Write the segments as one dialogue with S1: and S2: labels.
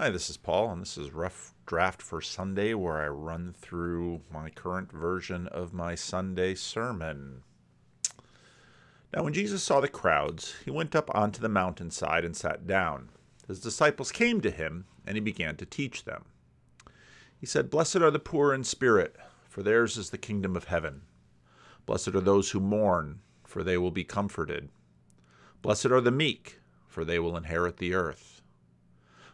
S1: Hi, this is Paul, and this is Rough Draft for Sunday, where I run through my current version of my Sunday sermon. Now, when Jesus saw the crowds, he went up onto the mountainside and sat down. His disciples came to him, and he began to teach them. He said, Blessed are the poor in spirit, for theirs is the kingdom of heaven. Blessed are those who mourn, for they will be comforted. Blessed are the meek, for they will inherit the earth.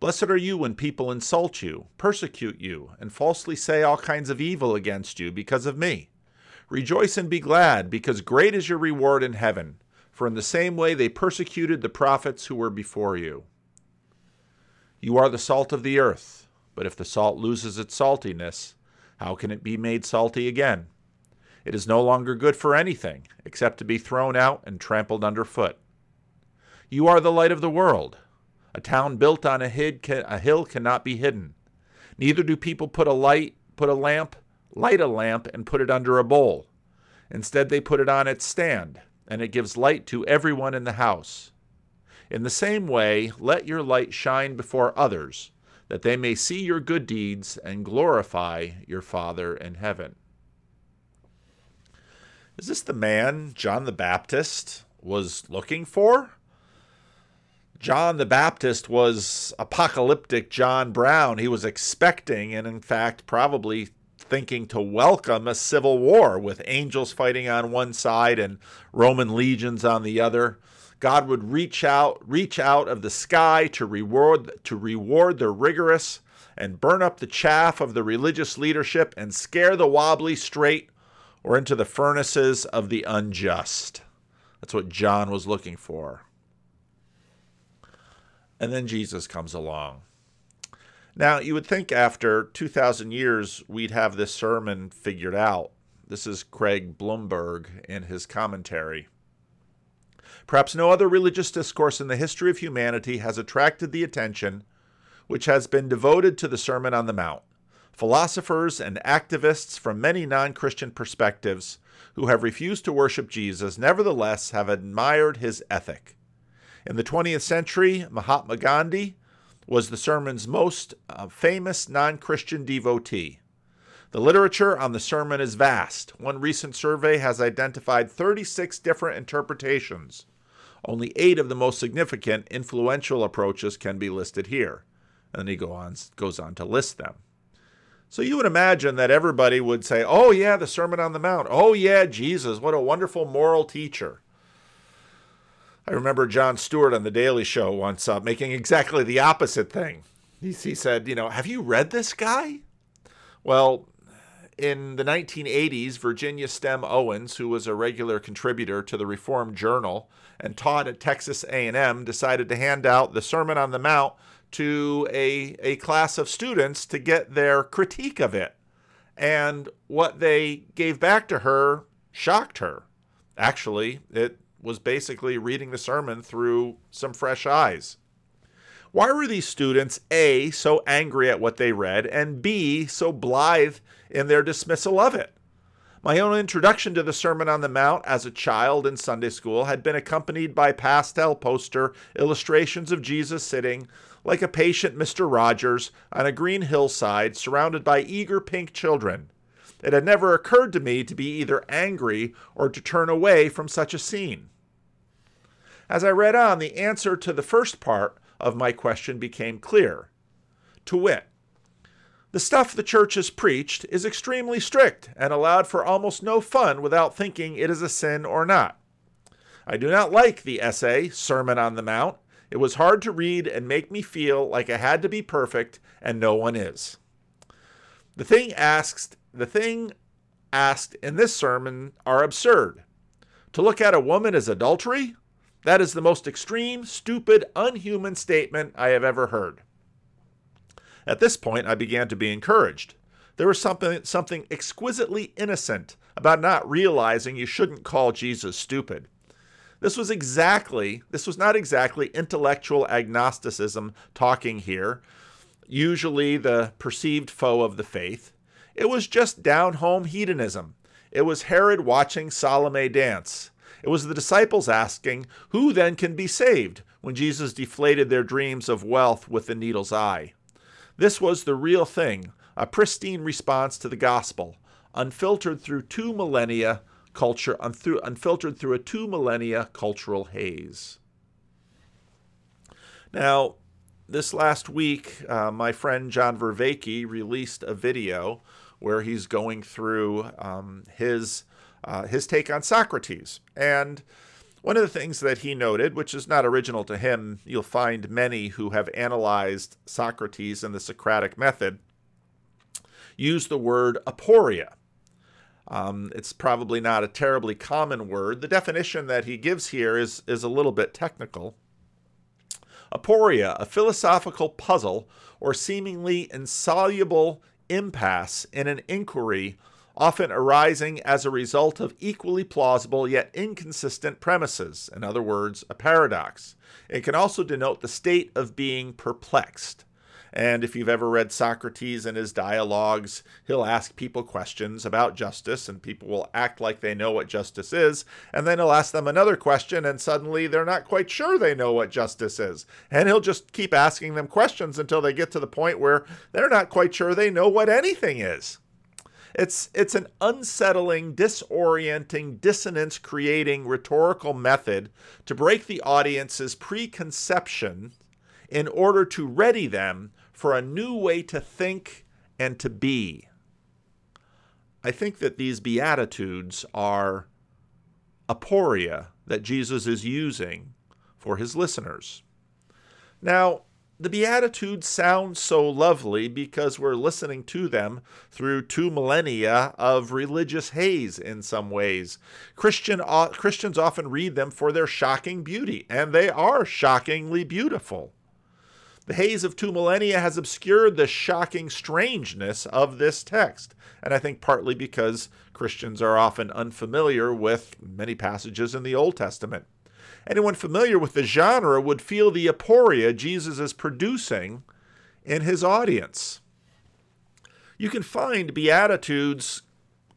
S1: Blessed are you when people insult you, persecute you, and falsely say all kinds of evil against you because of me. Rejoice and be glad, because great is your reward in heaven, for in the same way they persecuted the prophets who were before you. You are the salt of the earth, but if the salt loses its saltiness, how can it be made salty again? It is no longer good for anything except to be thrown out and trampled underfoot. You are the light of the world. A town built on a, hid can, a hill cannot be hidden. Neither do people put a light, put a lamp, light a lamp, and put it under a bowl. Instead, they put it on its stand, and it gives light to everyone in the house. In the same way, let your light shine before others, that they may see your good deeds and glorify your Father in heaven. Is this the man John the Baptist was looking for? John the Baptist was apocalyptic John Brown. He was expecting, and in fact, probably thinking to welcome a civil war with angels fighting on one side and Roman legions on the other. God would reach out, reach out of the sky to reward to reward the rigorous and burn up the chaff of the religious leadership and scare the wobbly straight or into the furnaces of the unjust. That's what John was looking for. And then Jesus comes along. Now, you would think after 2,000 years we'd have this sermon figured out. This is Craig Blomberg in his commentary. Perhaps no other religious discourse in the history of humanity has attracted the attention which has been devoted to the Sermon on the Mount. Philosophers and activists from many non Christian perspectives who have refused to worship Jesus nevertheless have admired his ethic. In the 20th century, Mahatma Gandhi was the sermon's most uh, famous non Christian devotee. The literature on the sermon is vast. One recent survey has identified 36 different interpretations. Only eight of the most significant, influential approaches can be listed here. And then he go on, goes on to list them. So you would imagine that everybody would say, Oh, yeah, the Sermon on the Mount. Oh, yeah, Jesus, what a wonderful moral teacher. I remember Jon Stewart on The Daily Show once uh, making exactly the opposite thing. He, he said, You know, have you read this guy? Well, in the 1980s, Virginia Stem Owens, who was a regular contributor to the Reformed Journal and taught at Texas A&M, decided to hand out the Sermon on the Mount to a, a class of students to get their critique of it. And what they gave back to her shocked her. Actually, it was basically reading the sermon through some fresh eyes. Why were these students, A, so angry at what they read, and B, so blithe in their dismissal of it? My own introduction to the Sermon on the Mount as a child in Sunday school had been accompanied by pastel poster illustrations of Jesus sitting like a patient Mr. Rogers on a green hillside surrounded by eager pink children. It had never occurred to me to be either angry or to turn away from such a scene. As I read on, the answer to the first part of my question became clear. To wit, the stuff the church has preached is extremely strict and allowed for almost no fun without thinking it is a sin or not. I do not like the essay, Sermon on the Mount. It was hard to read and make me feel like I had to be perfect, and no one is. The thing asked, the thing asked in this sermon are absurd. To look at a woman as adultery? That is the most extreme, stupid, unhuman statement I have ever heard. At this point, I began to be encouraged. There was something, something exquisitely innocent about not realizing you shouldn't call Jesus stupid. This was exactly, this was not exactly intellectual agnosticism talking here, usually the perceived foe of the faith. It was just down home hedonism. It was Herod watching Salome dance. It was the disciples asking, Who then can be saved? when Jesus deflated their dreams of wealth with the needle's eye. This was the real thing, a pristine response to the gospel, unfiltered through two millennia culture, unfiltered through a two millennia cultural haze. Now, this last week, uh, my friend John Vervaeke released a video where he's going through um, his uh, his take on Socrates. And one of the things that he noted, which is not original to him, you'll find many who have analyzed Socrates and the Socratic method use the word aporia. Um, it's probably not a terribly common word. The definition that he gives here is, is a little bit technical. Aporia, a philosophical puzzle or seemingly insoluble impasse in an inquiry often arising as a result of equally plausible yet inconsistent premises, in other words, a paradox. It can also denote the state of being perplexed. And if you've ever read Socrates and his dialogues, he'll ask people questions about justice, and people will act like they know what justice is. And then he'll ask them another question, and suddenly they're not quite sure they know what justice is. And he'll just keep asking them questions until they get to the point where they're not quite sure they know what anything is. It's it's an unsettling, disorienting, dissonance creating rhetorical method to break the audience's preconception in order to ready them for a new way to think and to be. I think that these beatitudes are aporia that Jesus is using for his listeners. Now, the Beatitudes sound so lovely because we're listening to them through two millennia of religious haze in some ways. Christian, uh, Christians often read them for their shocking beauty, and they are shockingly beautiful. The haze of two millennia has obscured the shocking strangeness of this text, and I think partly because Christians are often unfamiliar with many passages in the Old Testament. Anyone familiar with the genre would feel the aporia Jesus is producing in his audience. You can find Beatitudes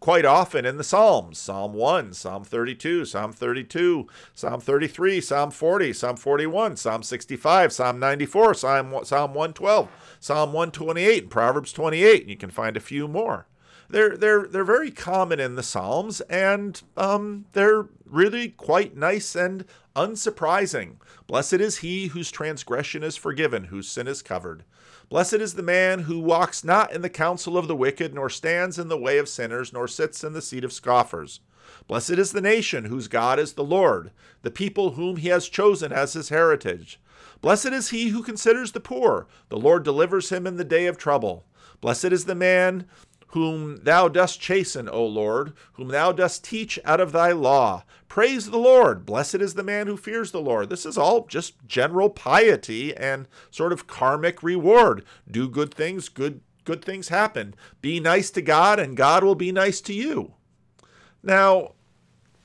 S1: quite often in the Psalms Psalm 1, Psalm 32, Psalm 32, Psalm 33, Psalm 40, Psalm 41, Psalm 65, Psalm 94, Psalm, Psalm 112, Psalm 128, and Proverbs 28. And you can find a few more they're they're they're very common in the Psalms, and um, they're really quite nice and unsurprising. Blessed is he whose transgression is forgiven, whose sin is covered. Blessed is the man who walks not in the counsel of the wicked, nor stands in the way of sinners, nor sits in the seat of scoffers. Blessed is the nation whose God is the Lord, the people whom he has chosen as his heritage. Blessed is he who considers the poor, the Lord delivers him in the day of trouble. Blessed is the man whom thou dost chasten, O Lord, whom thou dost teach out of thy law. Praise the Lord. Blessed is the man who fears the Lord. This is all just general piety and sort of karmic reward. Do good things, good good things happen. Be nice to God and God will be nice to you. Now,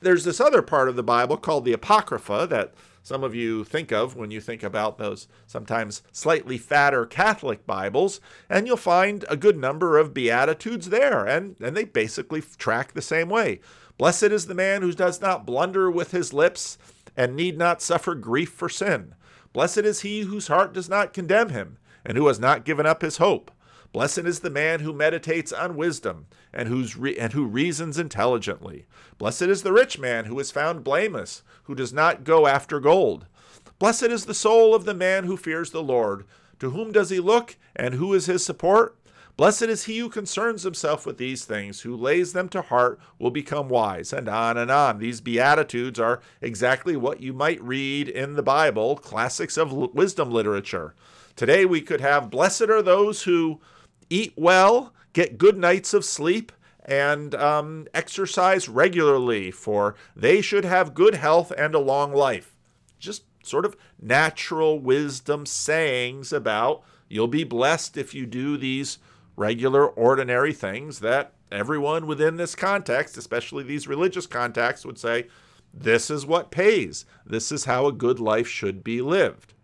S1: there's this other part of the Bible called the Apocrypha that some of you think of when you think about those sometimes slightly fatter Catholic Bibles, and you'll find a good number of Beatitudes there, and, and they basically track the same way. Blessed is the man who does not blunder with his lips and need not suffer grief for sin. Blessed is he whose heart does not condemn him, and who has not given up his hope. Blessed is the man who meditates on wisdom and, who's re- and who reasons intelligently. Blessed is the rich man who is found blameless, who does not go after gold. Blessed is the soul of the man who fears the Lord. To whom does he look, and who is his support? Blessed is he who concerns himself with these things, who lays them to heart, will become wise, and on and on. These Beatitudes are exactly what you might read in the Bible, classics of wisdom literature. Today we could have, Blessed are those who eat well, get good nights of sleep, and um, exercise regularly, for they should have good health and a long life. Just sort of natural wisdom sayings about you'll be blessed if you do these regular, ordinary things that everyone within this context, especially these religious contexts, would say, this is what pays. This is how a good life should be lived.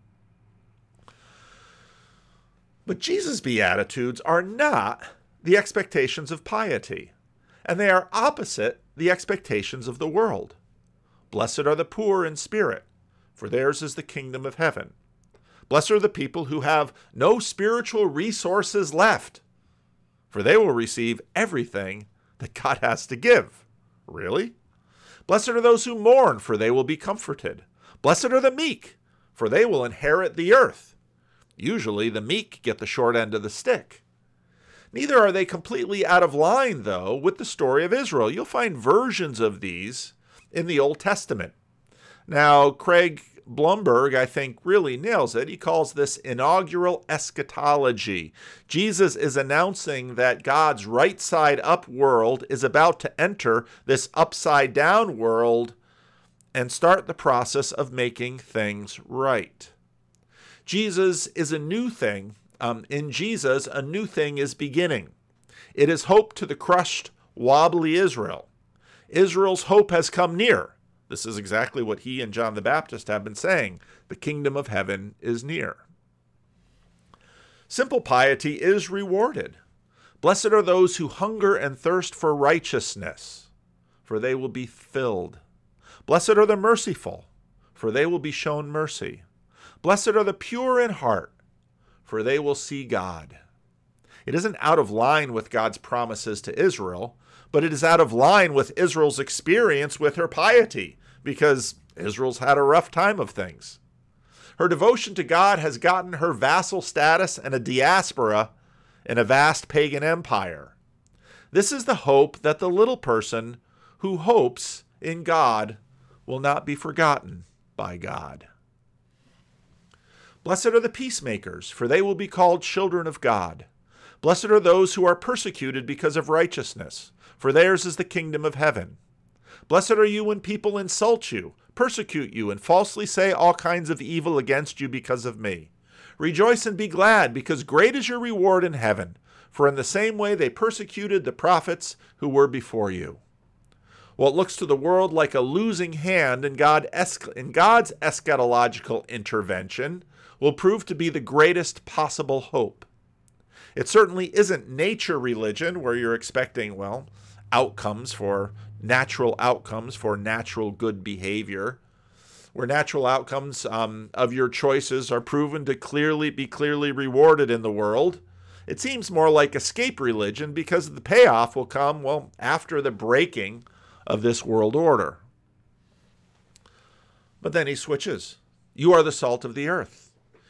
S1: But Jesus' Beatitudes are not the expectations of piety, and they are opposite the expectations of the world. Blessed are the poor in spirit, for theirs is the kingdom of heaven. Blessed are the people who have no spiritual resources left, for they will receive everything that God has to give. Really? Blessed are those who mourn, for they will be comforted. Blessed are the meek, for they will inherit the earth. Usually the meek get the short end of the stick. Neither are they completely out of line, though, with the story of Israel. You'll find versions of these in the Old Testament. Now, Craig Blomberg, I think, really nails it. He calls this inaugural eschatology. Jesus is announcing that God's right side up world is about to enter this upside down world and start the process of making things right. Jesus is a new thing. Um, in Jesus, a new thing is beginning. It is hope to the crushed, wobbly Israel. Israel's hope has come near. This is exactly what he and John the Baptist have been saying. The kingdom of heaven is near. Simple piety is rewarded. Blessed are those who hunger and thirst for righteousness, for they will be filled. Blessed are the merciful, for they will be shown mercy. Blessed are the pure in heart, for they will see God. It isn't out of line with God's promises to Israel, but it is out of line with Israel's experience with her piety, because Israel's had a rough time of things. Her devotion to God has gotten her vassal status and a diaspora in a vast pagan empire. This is the hope that the little person who hopes in God will not be forgotten by God. Blessed are the peacemakers, for they will be called children of God. Blessed are those who are persecuted because of righteousness, for theirs is the kingdom of heaven. Blessed are you when people insult you, persecute you, and falsely say all kinds of evil against you because of me. Rejoice and be glad, because great is your reward in heaven, for in the same way they persecuted the prophets who were before you. What looks to the world like a losing hand in, God in God's eschatological intervention will prove to be the greatest possible hope. It certainly isn't nature religion where you're expecting, well, outcomes for natural outcomes for natural good behavior, where natural outcomes um, of your choices are proven to clearly be clearly rewarded in the world. It seems more like escape religion because the payoff will come, well, after the breaking of this world order. But then he switches. You are the salt of the earth.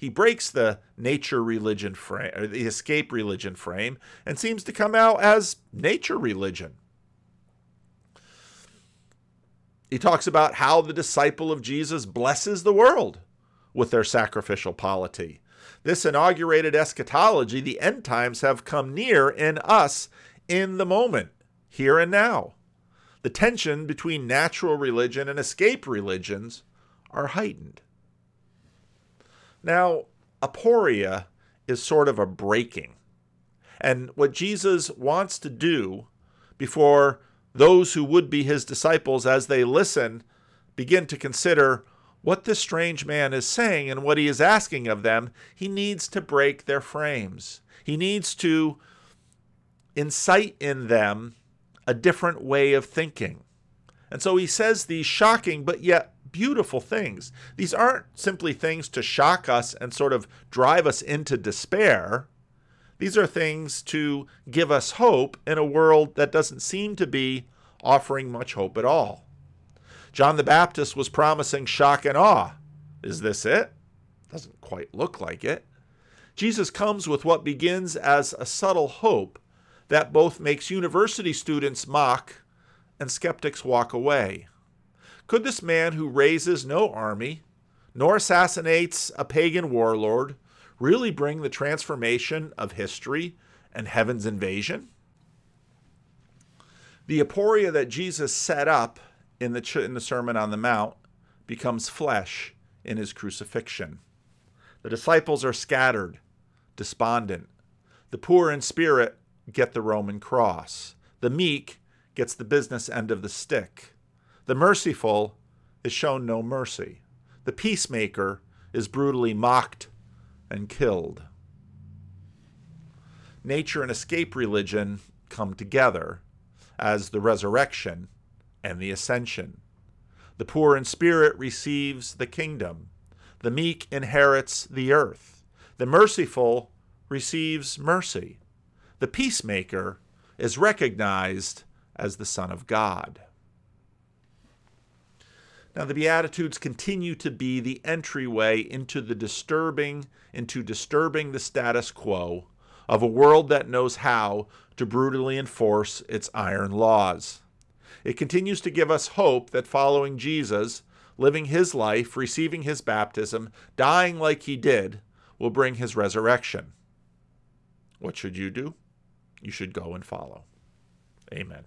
S1: He breaks the nature religion frame, or the escape religion frame, and seems to come out as nature religion. He talks about how the disciple of Jesus blesses the world with their sacrificial polity. This inaugurated eschatology, the end times have come near in us in the moment, here and now. The tension between natural religion and escape religions are heightened. Now, aporia is sort of a breaking. And what Jesus wants to do before those who would be his disciples, as they listen, begin to consider what this strange man is saying and what he is asking of them, he needs to break their frames. He needs to incite in them a different way of thinking. And so he says these shocking but yet beautiful things. These aren't simply things to shock us and sort of drive us into despair. These are things to give us hope in a world that doesn't seem to be offering much hope at all. John the Baptist was promising shock and awe. Is this it? Doesn't quite look like it. Jesus comes with what begins as a subtle hope that both makes university students mock and skeptics walk away. Could this man who raises no army, nor assassinates a pagan warlord, really bring the transformation of history and heaven's invasion? The aporia that Jesus set up in the, in the Sermon on the Mount becomes flesh in his crucifixion. The disciples are scattered, despondent. The poor in spirit get the Roman cross. The meek gets the business end of the stick. The merciful is shown no mercy. The peacemaker is brutally mocked and killed. Nature and escape religion come together as the resurrection and the ascension. The poor in spirit receives the kingdom. The meek inherits the earth. The merciful receives mercy. The peacemaker is recognized as the Son of God. Now, the Beatitudes continue to be the entryway into the disturbing, into disturbing the status quo of a world that knows how to brutally enforce its iron laws. It continues to give us hope that following Jesus, living his life, receiving his baptism, dying like he did, will bring his resurrection. What should you do? You should go and follow. Amen.